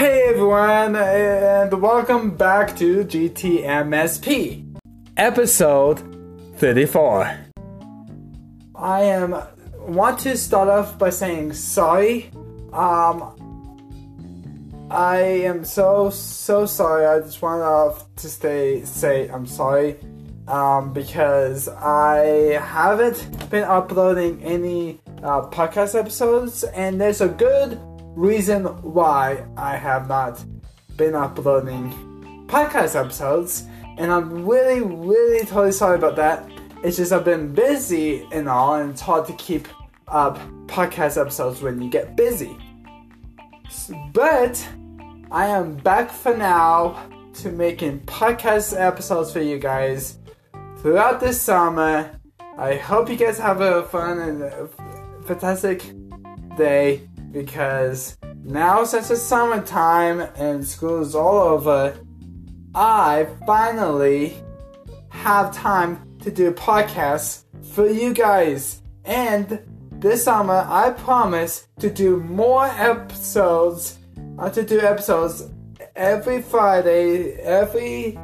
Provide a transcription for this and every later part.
Hey everyone, and welcome back to GTMSP, episode 34. I am want to start off by saying sorry. Um, I am so so sorry. I just want to stay say I'm sorry um, because I haven't been uploading any uh, podcast episodes, and there's a good reason why I have not been uploading podcast episodes, and I'm really, really totally sorry about that. It's just I've been busy and all, and it's hard to keep up podcast episodes when you get busy. But I am back for now to making podcast episodes for you guys throughout this summer. I hope you guys have a fun and fantastic day because now since it's summertime and school is all over, I finally have time to do podcasts for you guys. And this summer, I promise to do more episodes, uh, to do episodes every Friday, every.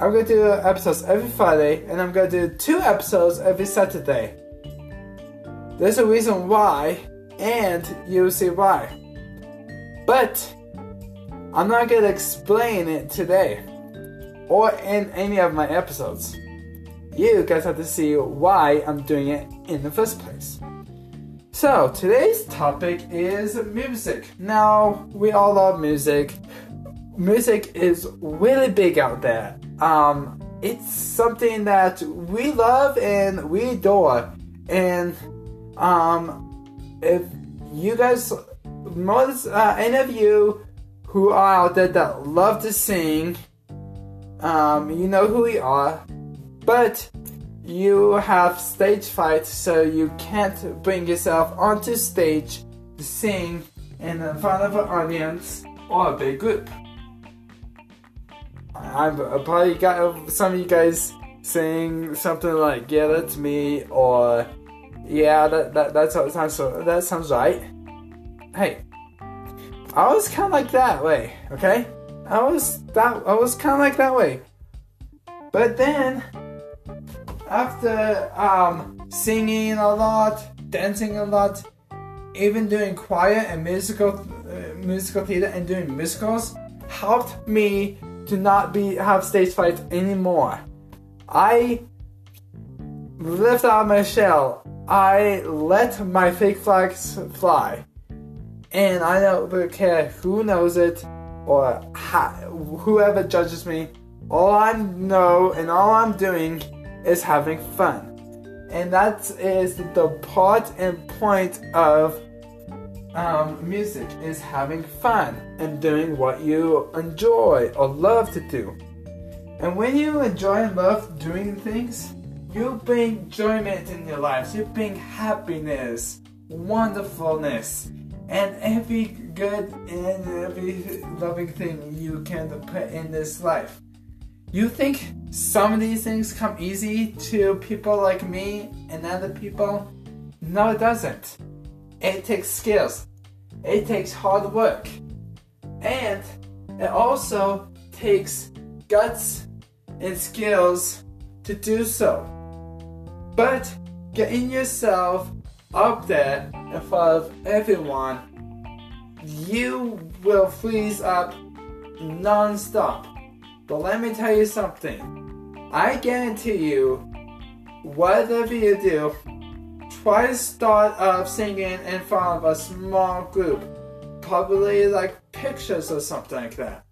I'm gonna do episodes every Friday, and I'm gonna do two episodes every Saturday. There's a reason why, and you'll see why. But I'm not gonna explain it today or in any of my episodes. You guys have to see why I'm doing it in the first place. So, today's topic is music. Now, we all love music. Music is really big out there. Um, it's something that we love and we adore. And um, if you guys, most uh, any of you who are out there that love to sing, um, you know who we are. But you have stage fright, so you can't bring yourself onto stage to sing in front of an audience or a big group. I've probably got some of you guys saying something like "Yeah, that's me," or "Yeah, that that that sounds that sounds right." Hey, I was kind of like that way, okay? I was that I was kind of like that way, but then after um, singing a lot, dancing a lot, even doing choir and musical uh, musical theater and doing musicals helped me to not be have stage fright anymore. I lift out my shell. I let my fake flags fly, and I don't care who knows it or whoever judges me. All I know and all I'm doing is having fun. And that is the part and point of um, music is having fun and doing what you enjoy or love to do. And when you enjoy and love doing things, you bring enjoyment in your lives. You bring happiness, wonderfulness, and every good and every loving thing you can put in this life. You think some of these things come easy to people like me and other people? No, it doesn't. It takes skills, it takes hard work, and it also takes guts and skills to do so. But getting yourself up there in front of everyone, you will freeze up non stop but let me tell you something. I guarantee you, whatever you do, try to start off singing in front of a small group. Probably like pictures or something like that.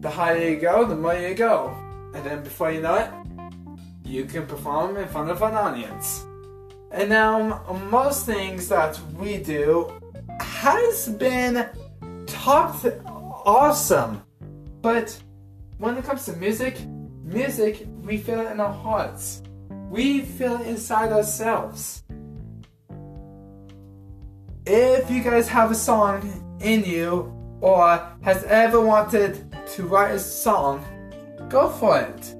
The higher you go, the more you go. And then before you know it, you can perform in front of an audience. And now, most things that we do has been talked awesome, but when it comes to music, music, we feel it in our hearts. We feel it inside ourselves. If you guys have a song in you or has ever wanted to write a song, go for it.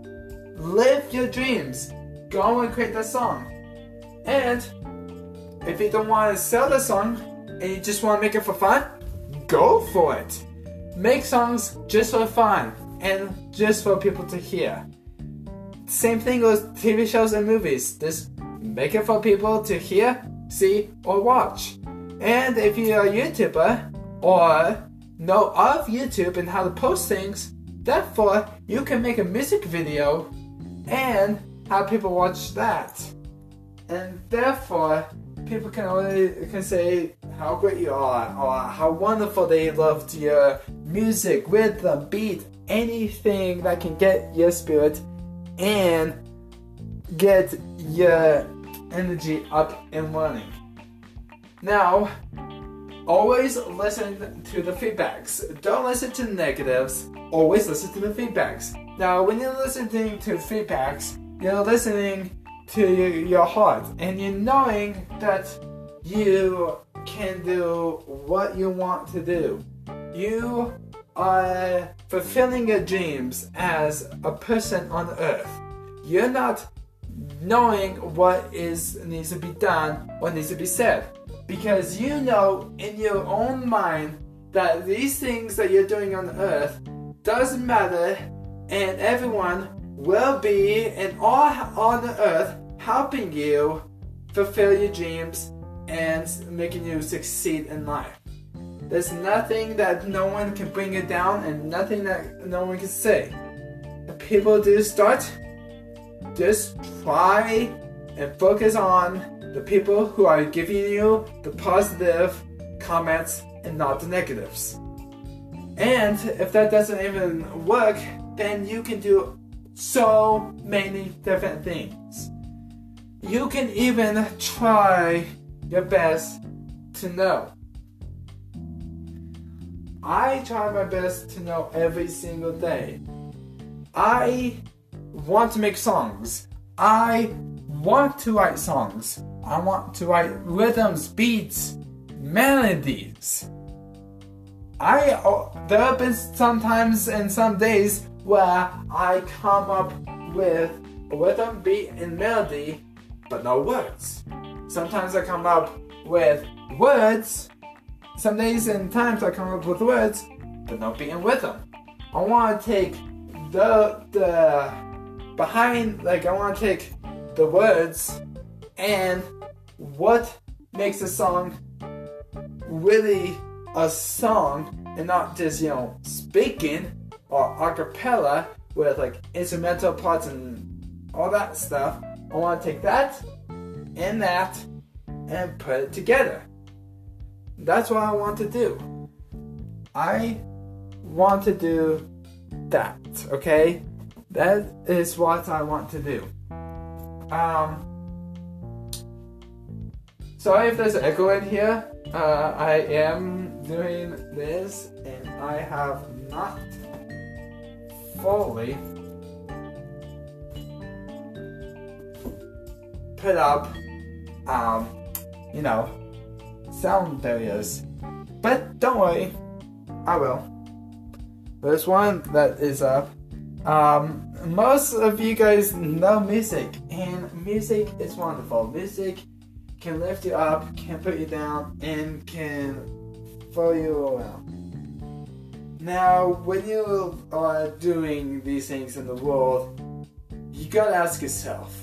Live your dreams. Go and create the song. And if you don't want to sell the song and you just want to make it for fun, go for it. make songs just for fun and just for people to hear. Same thing with TV shows and movies. Just make it for people to hear, see, or watch. And if you're a YouTuber or know of YouTube and how to post things, therefore you can make a music video and have people watch that. And therefore people can only can say how great you are or how wonderful they loved your music, rhythm, beat, anything that can get your spirit and get your energy up and running. Now, always listen to the feedbacks. Don't listen to negatives. Always listen to the feedbacks. Now, when you're listening to feedbacks, you're listening to your heart and you're knowing that you can do what you want to do. You are fulfilling your dreams as a person on earth. You're not knowing what is needs to be done, what needs to be said. Because you know in your own mind that these things that you're doing on earth doesn't matter and everyone will be and all on the earth helping you fulfill your dreams and making you succeed in life. There's nothing that no one can bring you down and nothing that no one can say. If people do start, just try and focus on the people who are giving you the positive comments and not the negatives. And if that doesn't even work, then you can do so many different things. You can even try your best to know. I try my best to know every single day. I want to make songs. I want to write songs. I want to write rhythms, beats, melodies. I there have been sometimes and some days where I come up with rhythm, beat, and melody, but no words. Sometimes I come up with words. Some days and times I come up with words, but no beat and rhythm. I want to take the the behind like I want to take the words and what makes a song really a song and not just you know speaking or a cappella with like instrumental parts and all that stuff. I want to take that and that and put it together. That's what I want to do. I want to do that, okay? That is what I want to do. Um, sorry if there's echo in here. Uh, I am doing this and I have not fully put up, um, you know, sound barriers. But don't worry, I will. There's one that is up. Um, most of you guys know music, and music is wonderful. Music can lift you up, can put you down, and can throw you around. Now, when you are doing these things in the world, you gotta ask yourself,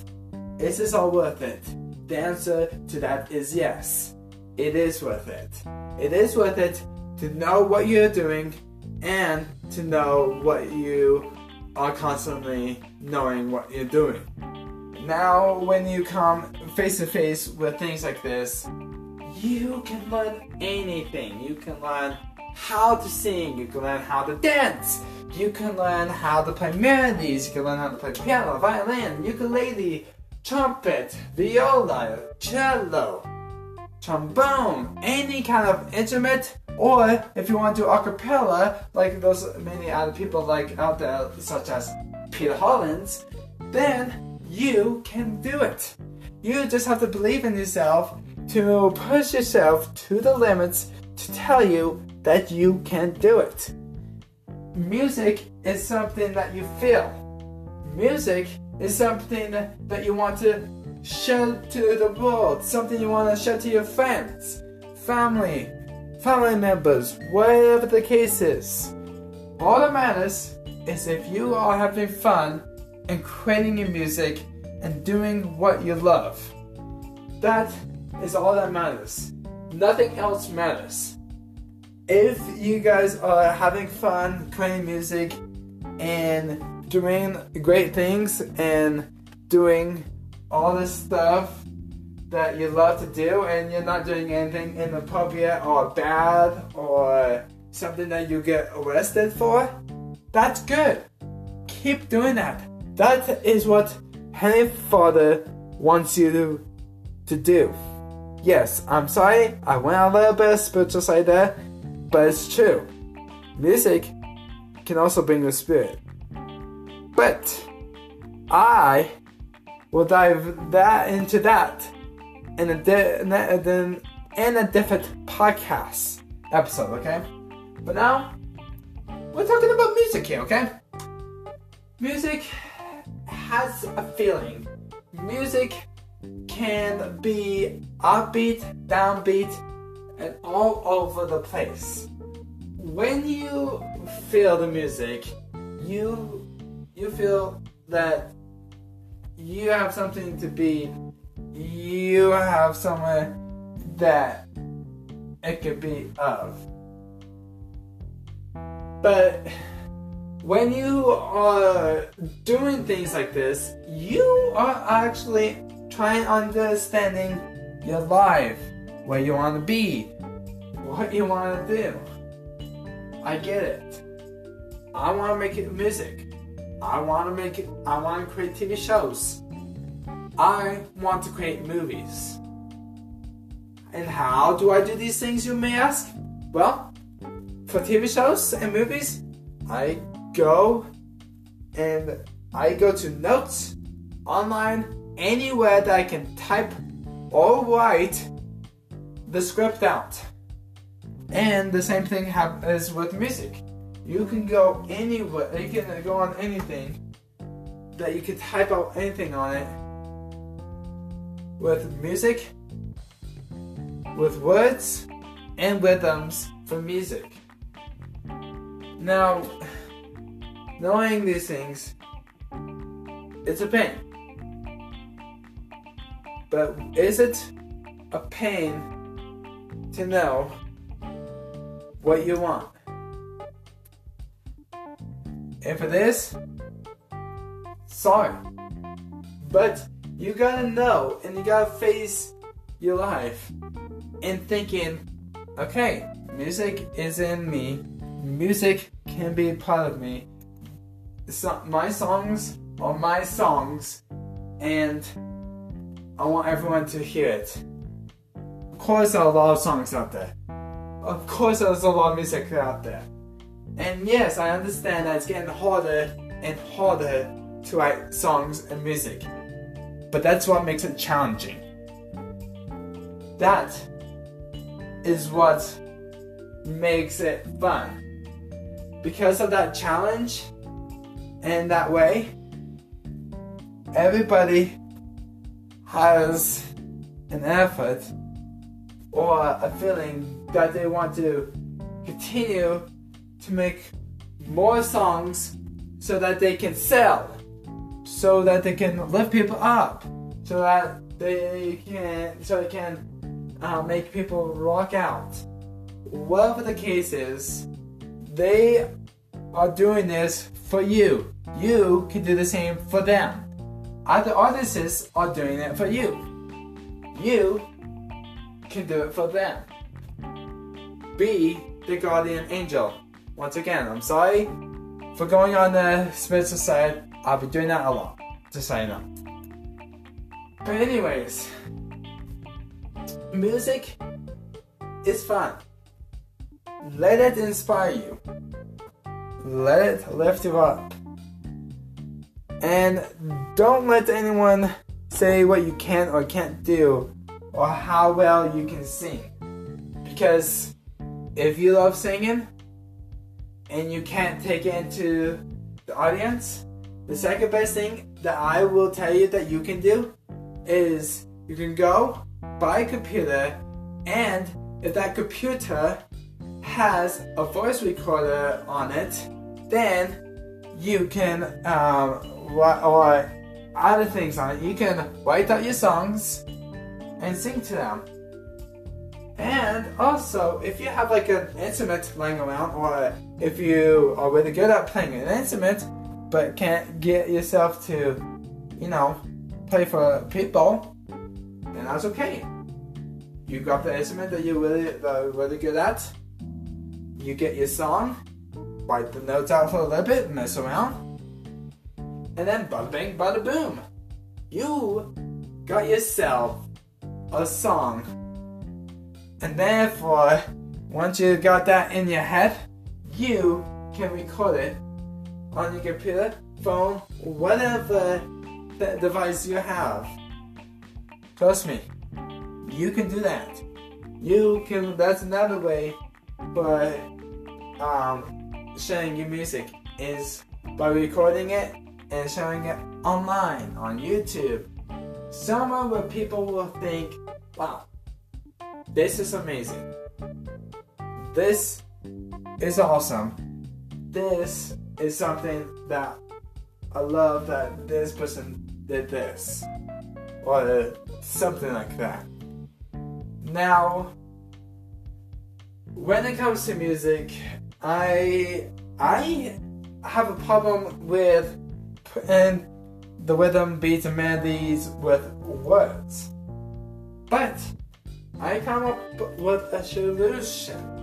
is this all worth it? The answer to that is yes. It is worth it. It is worth it to know what you're doing and to know what you are constantly knowing what you're doing. Now, when you come face to face with things like this, you can learn anything. You can learn how to sing, you can learn how to dance, you can learn how to play melodies, you can learn how to play piano, violin, ukulele, trumpet, viola, cello, trombone, any kind of instrument, or if you want to a cappella, like those many other people like out there, such as Peter Hollens, then you can do it. You just have to believe in yourself to push yourself to the limits to tell you that you can do it. Music is something that you feel. Music is something that you want to show to the world, something you want to show to your friends, family, family members, whatever the case is. all that matters is if you are having fun and creating your music and doing what you love. That is all that matters. Nothing else matters. If you guys are having fun playing music and doing great things and doing all this stuff that you love to do and you're not doing anything inappropriate or bad or something that you get arrested for, that's good. Keep doing that. That is what Heavenly Father wants you to, to do. Yes, I'm sorry, I went a little bit spiritual side there, but it's true. Music can also bring the spirit. But I will dive that into that in a di- in in a different podcast episode, okay? But now we're talking about music here, okay? Music has a feeling. Music can be upbeat, downbeat, and all over the place. When you feel the music, you you feel that you have something to be you have somewhere that it could be of. But when you are doing things like this, you are actually trying understanding your life, where you want to be, what you want to do. I get it. I want to make it music. I want to make it. I want to create TV shows. I want to create movies. And how do I do these things, you may ask? Well, for TV shows and movies, I go and I go to notes online anywhere that I can type or write the script out. And the same thing happens with music. You can go anywhere, you can go on anything that you can type out anything on it with music, with words, and rhythms for music. Now, knowing these things, it's a pain. But is it a pain to know what you want? If it is, sorry. But you gotta know and you gotta face your life and thinking, okay, music is in me, music can be part of me. So, my songs are my songs, and I want everyone to hear it. Of course, there are a lot of songs out there. Of course, there's a lot of music out there. And yes, I understand that it's getting harder and harder to write songs and music. But that's what makes it challenging. That is what makes it fun. Because of that challenge and that way, everybody has an effort or a feeling that they want to continue to make more songs so that they can sell so that they can lift people up, so that they can, so they can uh, make people rock out. Whatever the case is, they are doing this for you. You can do the same for them. Other artists are doing it for you. You can do it for them. Be the guardian angel. Once again, I'm sorry for going on the spiritual side. I'll be doing that a lot, just you know. But anyways, music is fun. Let it inspire you. Let it lift you up. And don't let anyone say what you can or can't do or how well you can sing. Because if you love singing and you can't take it into the audience, the second best thing that I will tell you that you can do is you can go buy a computer and if that computer has a voice recorder on it, then you can um, or other things on it. You can write out your songs and sing to them. And also, if you have like an instrument laying around, or if you are really good at playing an instrument but can't get yourself to, you know, play for people, then that's okay. You got the instrument that you're really, that really good at. You get your song, write the notes out for a little bit, mess around, and then bada bing, bada boom. You got yourself a song. And therefore, once you got that in your head, you can record it on your computer, phone, whatever device you have. Trust me, you can do that. You can. That's another way for um, sharing your music is by recording it and sharing it online on YouTube. Somewhere where people will think, "Wow, this is amazing. This is awesome. This is something that I love that this person did this." Or something like that. Now, when it comes to music, I I have a problem with putting the rhythm, beats, and melodies with words. But I come up with a solution.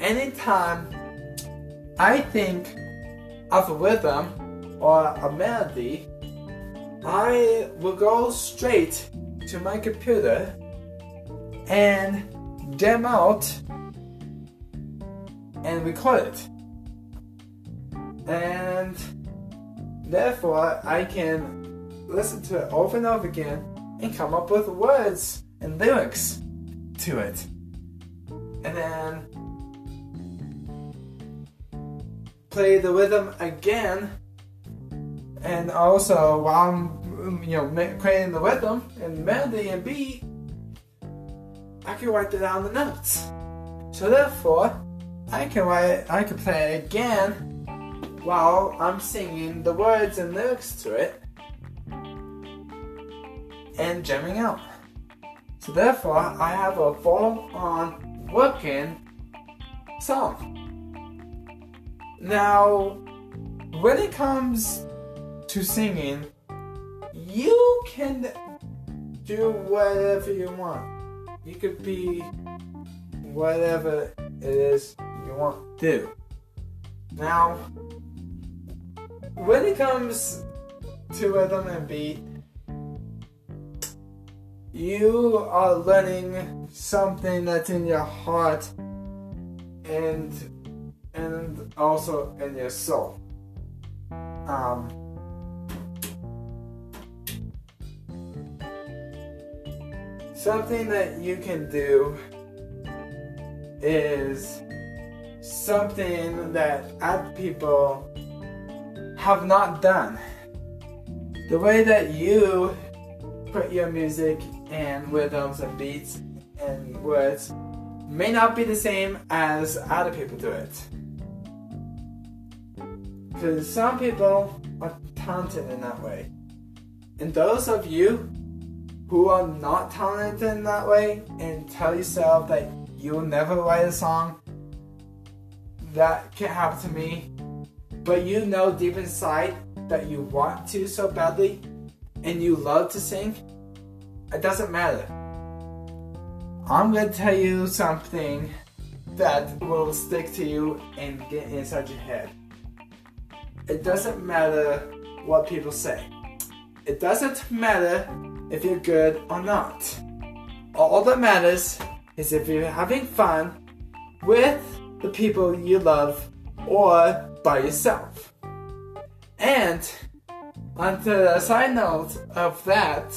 Anytime I think of a rhythm or a melody, I will go straight to my computer and jam out and record it. And therefore, I can listen to it over and over again and come up with words and lyrics to it. And then play the rhythm again. And also, while I'm you know creating the rhythm and melody and beat, I can write it down the notes. So therefore, I can write, I can play it again while I'm singing the words and lyrics to it and jamming out. So therefore, I have a full-on working song. Now, when it comes to singing, you can do whatever you want. You could be whatever it is want to do. Now, when it comes to rhythm and beat, you are learning something that's in your heart and and also in your soul. Um, Something that you can do is something that other people have not done. The way that you put your music and rhythms and beats and words may not be the same as other people do it. Because some people are talented in that way. And those of you who are not talented in that way and tell yourself that you'll never write a song, that can happen to me. But you know deep inside that you want to so badly and you love to sing, it doesn't matter. I'm gonna tell you something that will stick to you and get inside your head. It doesn't matter what people say. It doesn't matter if you're good or not. All that matters is if you're having fun with the people you love or by yourself. And on the side note of that,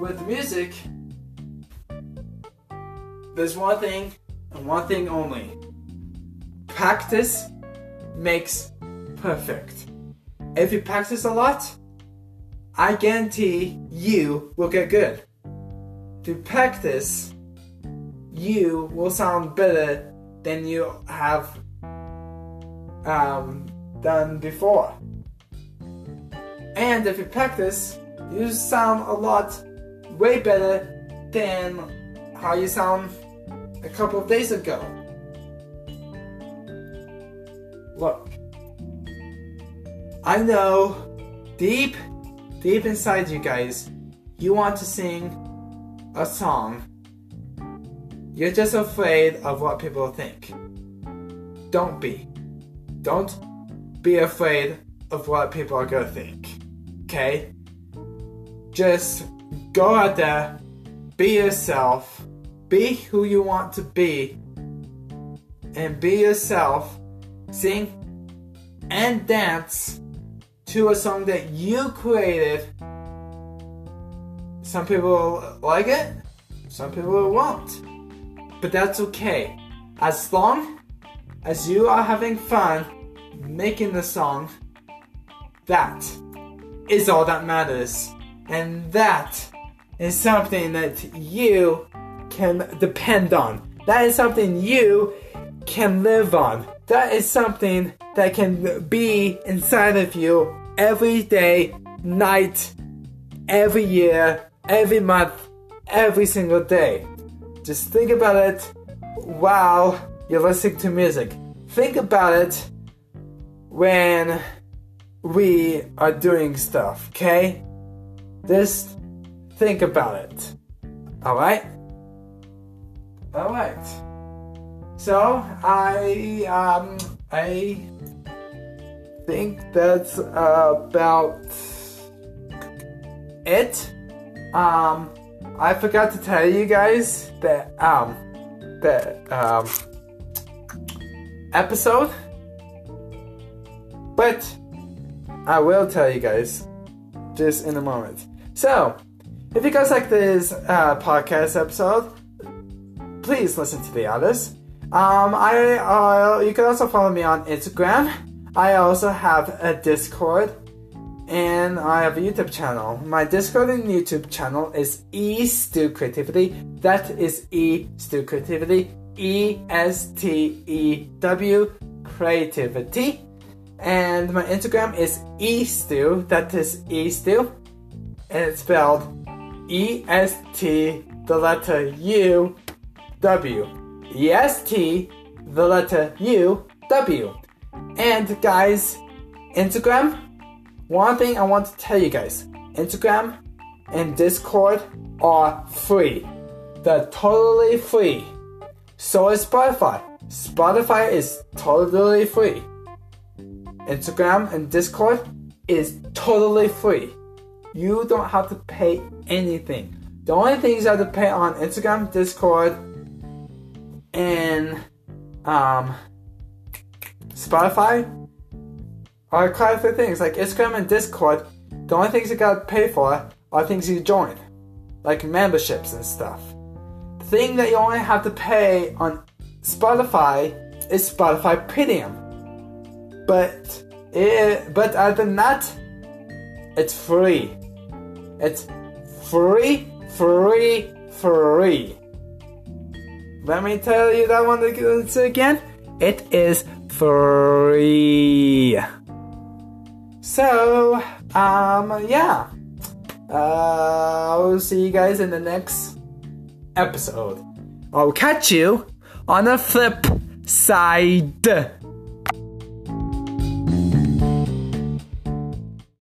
with music, there's one thing and one thing only. Practice makes perfect. If you practice a lot, I guarantee you will get good. To practice, you will sound better than you have um, than before. And if you practice, you sound a lot way better than how you sound a couple of days ago. Look, I know deep, deep inside you guys, you want to sing a song. You're just afraid of what people think. Don't be. Don't be afraid of what people are gonna think. Okay? Just go out there, be yourself, be who you want to be, and be yourself. Sing and dance to a song that you created. Some people like it, some people won't. But that's okay. As long as you are having fun making the song, that is all that matters. And that is something that you can depend on. That is something you can live on. That is something that can be inside of you every day, night, every year, every month, every single day. Just think about it while you're listening to music. Think about it when we are doing stuff, okay? Just think about it. Alright? Alright. So I um I think that's about it. Um I forgot to tell you guys that um that um episode but I will tell you guys just in a moment. So, if you guys like this uh, podcast episode, please listen to the others. Um, I uh, you can also follow me on Instagram. I also have a Discord, and I have a YouTube channel. My Discord and YouTube channel is E Stew Creativity. That is E Stew Creativity. E S T E W Creativity. And my Instagram is estu. That is estu, and it's spelled E S T the letter U W. E S T the letter U W. And guys, Instagram. One thing I want to tell you guys: Instagram and Discord are free. They're totally free. So is Spotify. Spotify is totally free. Instagram and Discord is totally free. You don't have to pay anything. The only things you have to pay on Instagram, Discord, and um, Spotify a few things. Like Instagram and Discord, the only things you gotta pay for are things you join, like memberships and stuff. The thing that you only have to pay on Spotify is Spotify Premium. But it, but other than that, it's free. It's free, free, free. Let me tell you that one again. It is free. So, um, yeah. Uh, I'll see you guys in the next episode. I'll catch you on the flip side.